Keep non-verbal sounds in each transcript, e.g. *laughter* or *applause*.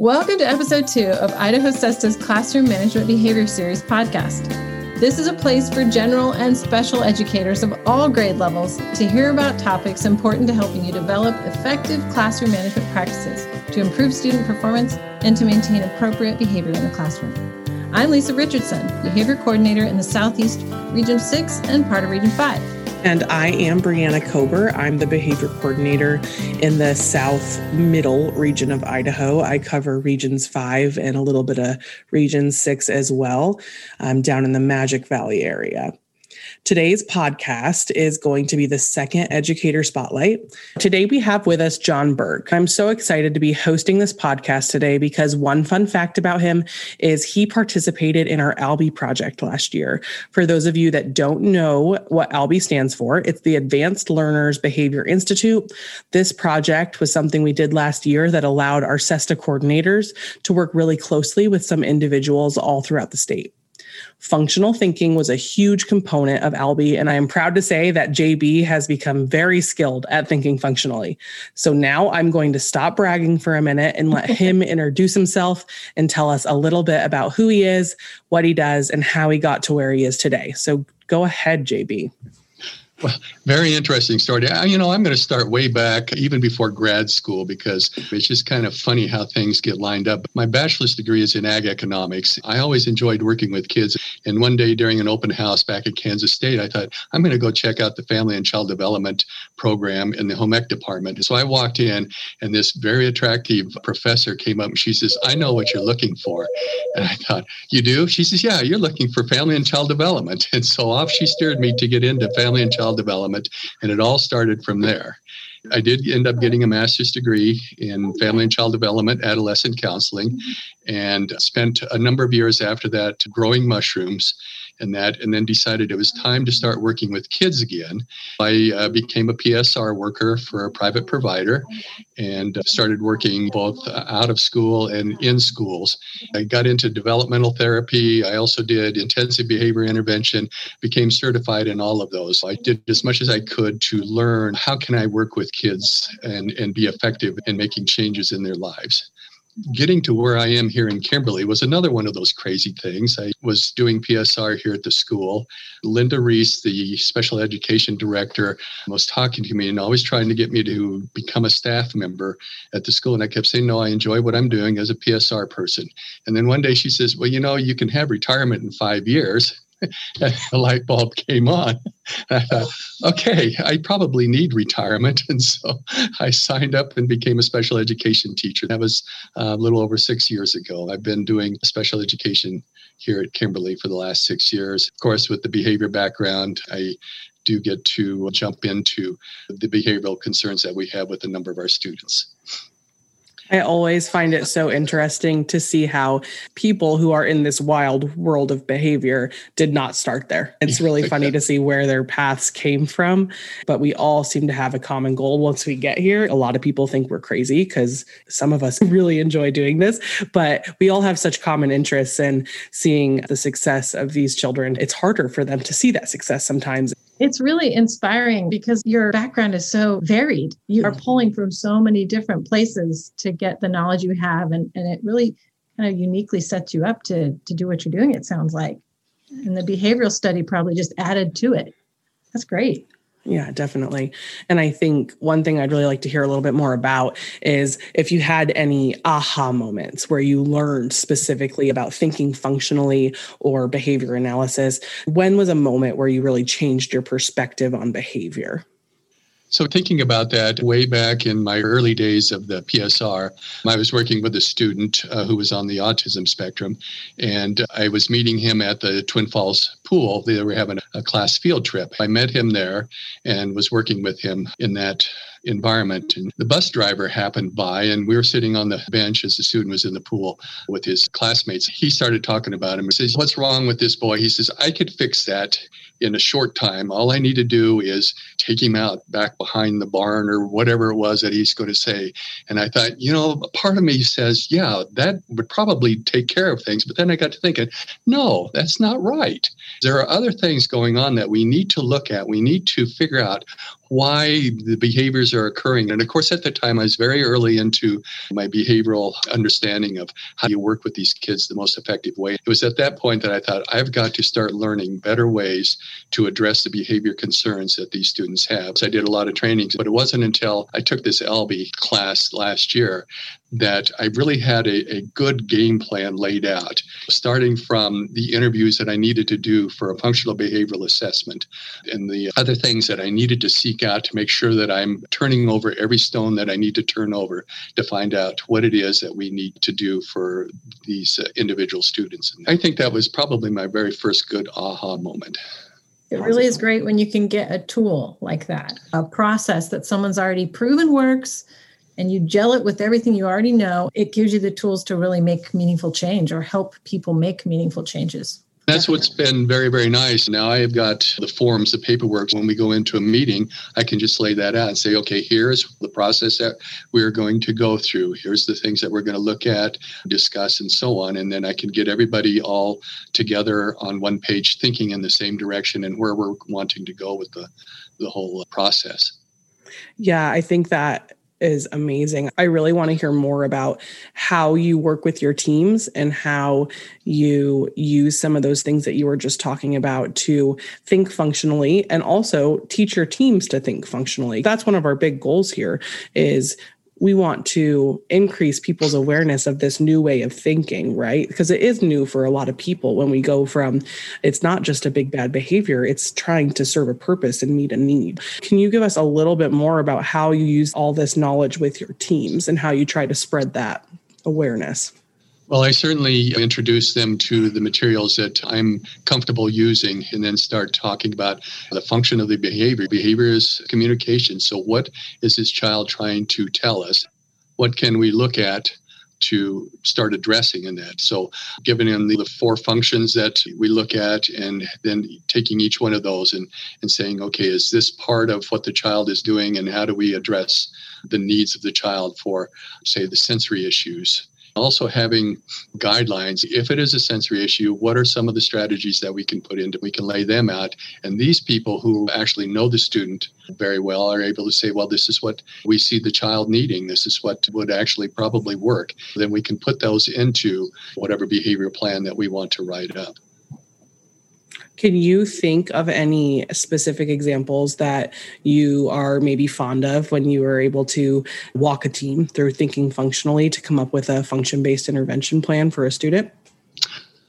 Welcome to episode two of Idaho SESTA's Classroom Management Behavior Series podcast. This is a place for general and special educators of all grade levels to hear about topics important to helping you develop effective classroom management practices to improve student performance and to maintain appropriate behavior in the classroom. I'm Lisa Richardson, Behavior Coordinator in the Southeast Region 6 and part of Region 5. And I am Brianna Kober. I'm the behavior coordinator in the South Middle region of Idaho. I cover regions five and a little bit of region six as well. I'm down in the Magic Valley area. Today's podcast is going to be the second educator spotlight. Today we have with us John Burke. I'm so excited to be hosting this podcast today because one fun fact about him is he participated in our ALBE project last year. For those of you that don't know what ALBE stands for, it's the Advanced Learners Behavior Institute. This project was something we did last year that allowed our SESTA coordinators to work really closely with some individuals all throughout the state. Functional thinking was a huge component of ALBE, and I am proud to say that JB has become very skilled at thinking functionally. So now I'm going to stop bragging for a minute and let *laughs* him introduce himself and tell us a little bit about who he is, what he does, and how he got to where he is today. So go ahead, JB. Well, very interesting story. You know, I'm going to start way back, even before grad school, because it's just kind of funny how things get lined up. My bachelor's degree is in ag economics. I always enjoyed working with kids. And one day during an open house back at Kansas State, I thought, I'm going to go check out the Family and Child Development program in the home ec department. So I walked in, and this very attractive professor came up and she says, I know what you're looking for. And I thought, You do? She says, Yeah, you're looking for family and child development. *laughs* And so off she steered me to get into family and child development, and it all started from there. I did end up getting a master's degree in family and child development, adolescent counseling, and spent a number of years after that growing mushrooms and that, and then decided it was time to start working with kids again. I uh, became a PSR worker for a private provider and started working both out of school and in schools. I got into developmental therapy. I also did intensive behavior intervention, became certified in all of those. I did as much as I could to learn how can I work with kids and, and be effective in making changes in their lives getting to where I am here in Kimberly was another one of those crazy things. I was doing PSR here at the school. Linda Reese, the special education director, was talking to me and always trying to get me to become a staff member at the school. And I kept saying, no, I enjoy what I'm doing as a PSR person. And then one day she says, well, you know, you can have retirement in five years. *laughs* a light bulb came on. I thought, okay, I probably need retirement. *laughs* And so I signed up and became a special education teacher. That was uh, a little over six years ago. I've been doing special education here at Kimberly for the last six years. Of course, with the behavior background, I do get to jump into the behavioral concerns that we have with a number of our students. I always find it so interesting to see how people who are in this wild world of behavior did not start there. It's really *laughs* funny to see where their paths came from, but we all seem to have a common goal once we get here. A lot of people think we're crazy because some of us *laughs* really enjoy doing this, but we all have such common interests in seeing the success of these children. It's harder for them to see that success sometimes. It's really inspiring because your background is so varied. You are mm-hmm. pulling from so many different places to get the knowledge you have, and, and it really kind of uniquely sets you up to, to do what you're doing, it sounds like. And the behavioral study probably just added to it. That's great. Yeah, definitely. And I think one thing I'd really like to hear a little bit more about is if you had any aha moments where you learned specifically about thinking functionally or behavior analysis. When was a moment where you really changed your perspective on behavior? So, thinking about that way back in my early days of the PSR, I was working with a student uh, who was on the autism spectrum, and I was meeting him at the Twin Falls pool. They were having a class field trip. I met him there and was working with him in that environment. And the bus driver happened by, and we were sitting on the bench as the student was in the pool with his classmates. He started talking about him. He says, What's wrong with this boy? He says, I could fix that in a short time. All I need to do is take him out back behind the barn or whatever it was that he's going to say. And I thought, you know, part of me says, yeah, that would probably take care of things. But then I got to thinking, no, that's not right. There are other things going on that we need to look at. We need to figure out why the behaviors are occurring. And of course, at the time, I was very early into my behavioral understanding of how you work with these kids the most effective way. It was at that point that I thought I've got to start learning better ways to address the behavior concerns that these students have. So I did a lot of trainings, but it wasn't until I took this LB class last year that I really had a, a good game plan laid out, starting from the interviews that I needed to do for a functional behavioral assessment and the other things that I needed to seek out to make sure that I'm turning over every stone that I need to turn over to find out what it is that we need to do for these uh, individual students. And I think that was probably my very first good aha moment. It really is great when you can get a tool like that, a process that someone's already proven works and you gel it with everything you already know, it gives you the tools to really make meaningful change or help people make meaningful changes. That's what's been very, very nice. Now I've got the forms, the paperwork. When we go into a meeting, I can just lay that out and say, okay, here's the process that we're going to go through. Here's the things that we're going to look at, discuss, and so on. And then I can get everybody all together on one page thinking in the same direction and where we're wanting to go with the, the whole process. Yeah, I think that is amazing. I really want to hear more about how you work with your teams and how you use some of those things that you were just talking about to think functionally and also teach your teams to think functionally. That's one of our big goals here is we want to increase people's awareness of this new way of thinking, right? Because it is new for a lot of people when we go from it's not just a big bad behavior, it's trying to serve a purpose and meet a need. Can you give us a little bit more about how you use all this knowledge with your teams and how you try to spread that awareness? Well, I certainly introduce them to the materials that I'm comfortable using and then start talking about the function of the behavior. Behavior is communication. So, what is this child trying to tell us? What can we look at to start addressing in that. So, giving them the, four functions that we look at, and then taking each one of those and, and saying, okay, is this part of what the child is doing, and how do we address the needs of the child for, say, the sensory issues? Also, having guidelines. If it is a sensory issue, what are some of the strategies that we can put into? We can lay them out. And these people who actually know the student very well are able to say, well, this is what we see the child needing. This is what would actually probably work. Then we can put those into whatever behavior plan that we want to write up. Can you think of any specific examples that you are maybe fond of when you were able to walk a team through thinking functionally to come up with a function based intervention plan for a student?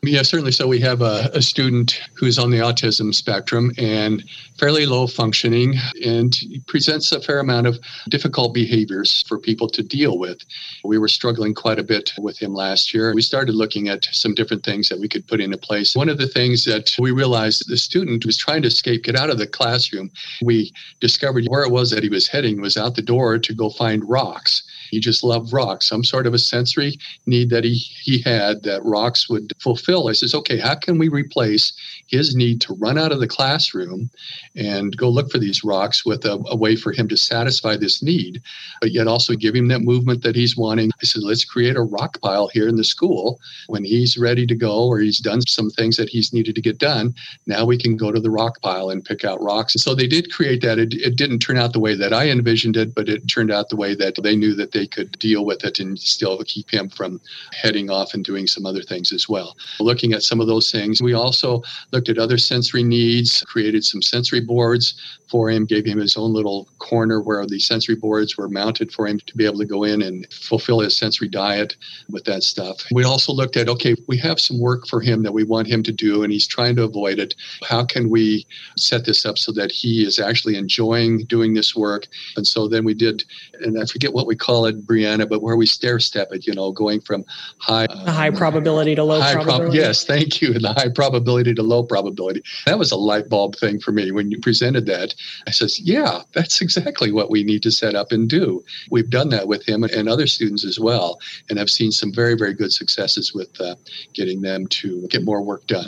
Yeah, certainly. So we have a, a, student who's on the autism spectrum and fairly low functioning and presents a fair amount of difficult behaviors for people to deal with. We were struggling quite a bit with him last year. We started looking at some different things that we could put into place. One of the things that we realized the student was trying to escape, get out of the classroom. We discovered where it was that he was heading was out the door to go find rocks. He just loved rocks, some sort of a sensory need that he, he had that rocks would fulfill. I says, okay, how can we replace his need to run out of the classroom and go look for these rocks with a, a way for him to satisfy this need, but yet also give him that movement that he's wanting? I said, let's create a rock pile here in the school. When he's ready to go or he's done some things that he's needed to get done, now we can go to the rock pile and pick out rocks. And so they did create that. It, it didn't turn out the way that I envisioned it, but it turned out the way that they knew that they could deal with it and still keep him from heading off and doing some other things as well. Looking at some of those things, we also looked at other sensory needs, created some sensory boards for him, gave him his own little corner where the sensory boards were mounted for him to be able to go in and fulfill his sensory diet with that stuff. We also looked at okay, we have some work for him that we want him to do, and he's trying to avoid it. How can we set this up so that he is actually enjoying doing this work? And so then we did, and I forget what we call it, Brianna, but where we stair step it, you know, going from high uh, high probability to low probability. Prob- yes, thank you. The high probability to low probability. That was a light bulb thing for me when you presented that. I says, yeah, that's exactly what we need to set up and do. We've done that with him and other students as well, and I've seen some very, very good successes with uh, getting them to get more work done.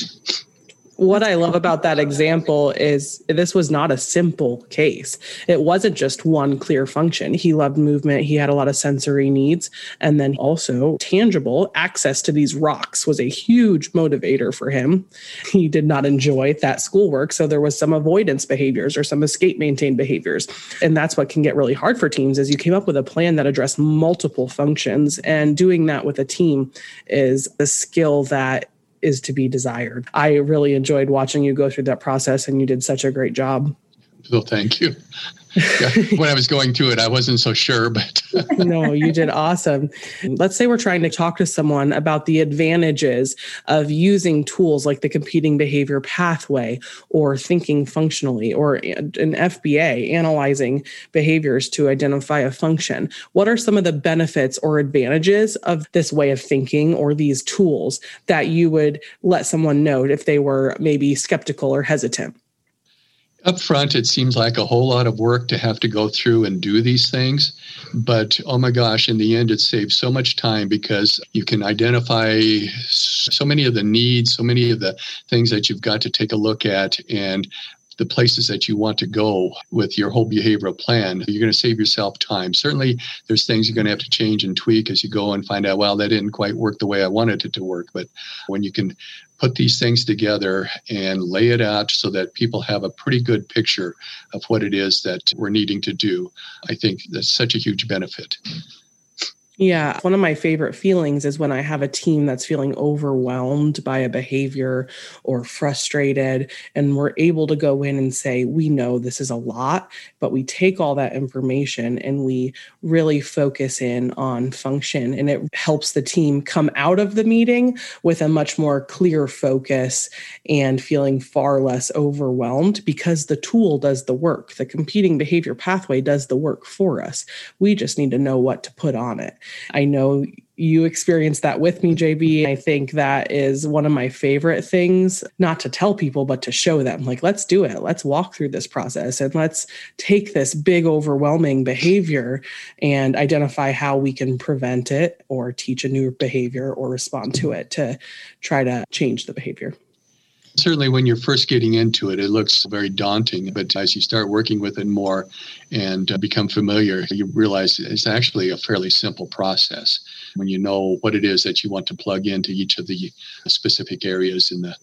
What I love about that example is this was not a simple case. It wasn't just one clear function. He loved movement, he had a lot of sensory needs, and then also tangible access to these rocks was a huge motivator for him. He did not enjoy that schoolwork, so there was some avoidance behaviors or some escape maintain behaviors. And that's what can get really hard for teams is you came up with a plan that addressed multiple functions and doing that with a team is a skill that is to be desired. I really enjoyed watching you go through that process and you did such a great job. Well, thank you. Yeah, when I was going through it, I wasn't so sure, but *laughs* no, you did awesome. Let's say we're trying to talk to someone about the advantages of using tools like the competing behavior pathway or thinking functionally or an FBA analyzing behaviors to identify a function. What are some of the benefits or advantages of this way of thinking or these tools that you would let someone know if they were maybe skeptical or hesitant? Up front it seems like a whole lot of work to have to go through and do these things but oh my gosh in the end it saves so much time because you can identify so many of the needs so many of the things that you've got to take a look at and the places that you want to go with your whole behavioral plan, you're going to save yourself time. Certainly, there's things you're going to have to change and tweak as you go and find out, well, that didn't quite work the way I wanted it to work. But when you can put these things together and lay it out so that people have a pretty good picture of what it is that we're needing to do, I think that's such a huge benefit. Yeah. One of my favorite feelings is when I have a team that's feeling overwhelmed by a behavior or frustrated, and we're able to go in and say, We know this is a lot, but we take all that information and we really focus in on function. And it helps the team come out of the meeting with a much more clear focus and feeling far less overwhelmed because the tool does the work. The competing behavior pathway does the work for us. We just need to know what to put on it. I know you experienced that with me, JB. I think that is one of my favorite things, not to tell people, but to show them like, let's do it. Let's walk through this process and let's take this big, overwhelming behavior and identify how we can prevent it or teach a new behavior or respond to it to try to change the behavior. Certainly, when you're first getting into it, it looks very daunting. But as you start working with it more and uh, become familiar, you realize it's actually a fairly simple process when you know what it is that you want to plug into each of the specific areas in the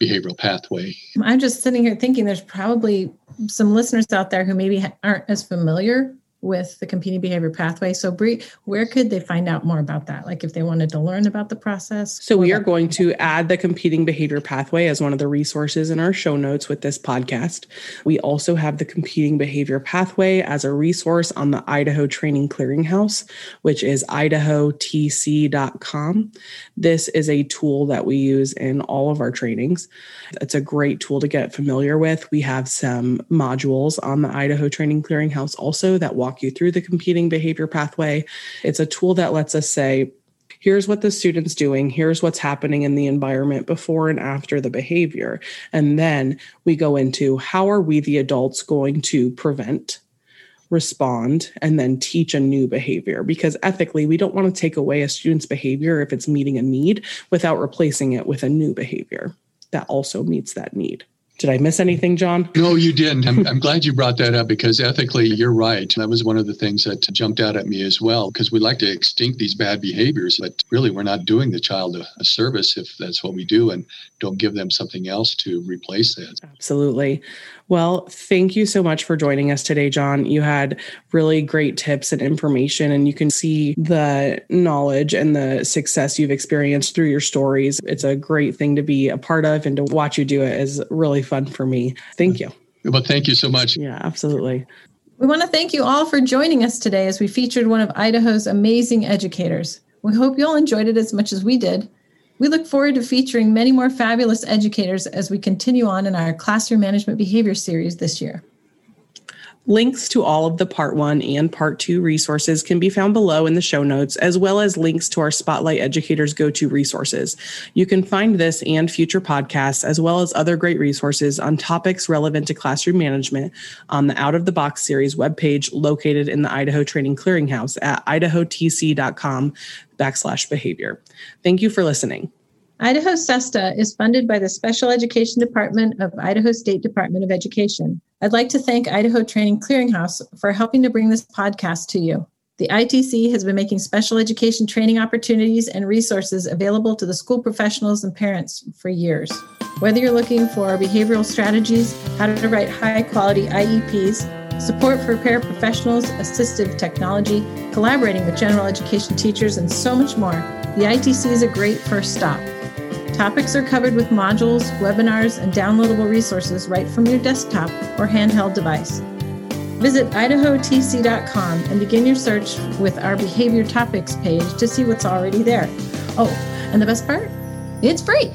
behavioral pathway. I'm just sitting here thinking there's probably some listeners out there who maybe aren't as familiar with the competing behavior pathway. So, Bree, where could they find out more about that? Like if they wanted to learn about the process? So, we are going to add the competing behavior pathway as one of the resources in our show notes with this podcast. We also have the competing behavior pathway as a resource on the Idaho Training Clearinghouse, which is idahotc.com. This is a tool that we use in all of our trainings. It's a great tool to get familiar with. We have some modules on the Idaho Training Clearinghouse also that walk walk you through the competing behavior pathway. It's a tool that lets us say, here's what the student's doing, here's what's happening in the environment before and after the behavior. And then we go into how are we, the adults, going to prevent respond and then teach a new behavior because ethically we don't want to take away a student's behavior if it's meeting a need without replacing it with a new behavior that also meets that need did I miss anything, John? No, you didn't. I'm, I'm, glad you brought that up because ethically, you're right. That was one of the things that jumped out at me as well because we like to extinct these bad behaviors, but really, we're not doing the child a, a service if that's what we do and don't give them something else to replace that. Absolutely. Well, thank you so much for joining us today, John. You had really great tips and information, and you can see the knowledge and the success you've experienced through your stories. It's a great thing to be a part of, and to watch you do it is really fun for me. Thank you. Well, thank you so much. Yeah, absolutely. We want to thank you all for joining us today as we featured one of Idaho's amazing educators. We hope you all enjoyed it as much as we did. We look forward to featuring many more fabulous educators as we continue on in our classroom management behavior series this year. Links to all of the part one and part two resources can be found below in the show notes, as well as links to our Spotlight Educators go to resources. You can find this and future podcasts, as well as other great resources on topics relevant to classroom management on the Out of the Box series webpage located in the Idaho Training Clearinghouse at idahotc.com backslash behavior. Thank you for listening. Idaho SESTA is funded by the Special Education Department of Idaho State Department of Education. I'd like to thank Idaho Training Clearinghouse for helping to bring this podcast to you. The ITC has been making special education training opportunities and resources available to the school professionals and parents for years. Whether you're looking for behavioral strategies, how to write high quality IEPs, support for paraprofessionals, assistive technology, collaborating with general education teachers, and so much more, the ITC is a great first stop. Topics are covered with modules, webinars, and downloadable resources right from your desktop or handheld device. Visit idahotc.com and begin your search with our behavior topics page to see what's already there. Oh, and the best part? It's free.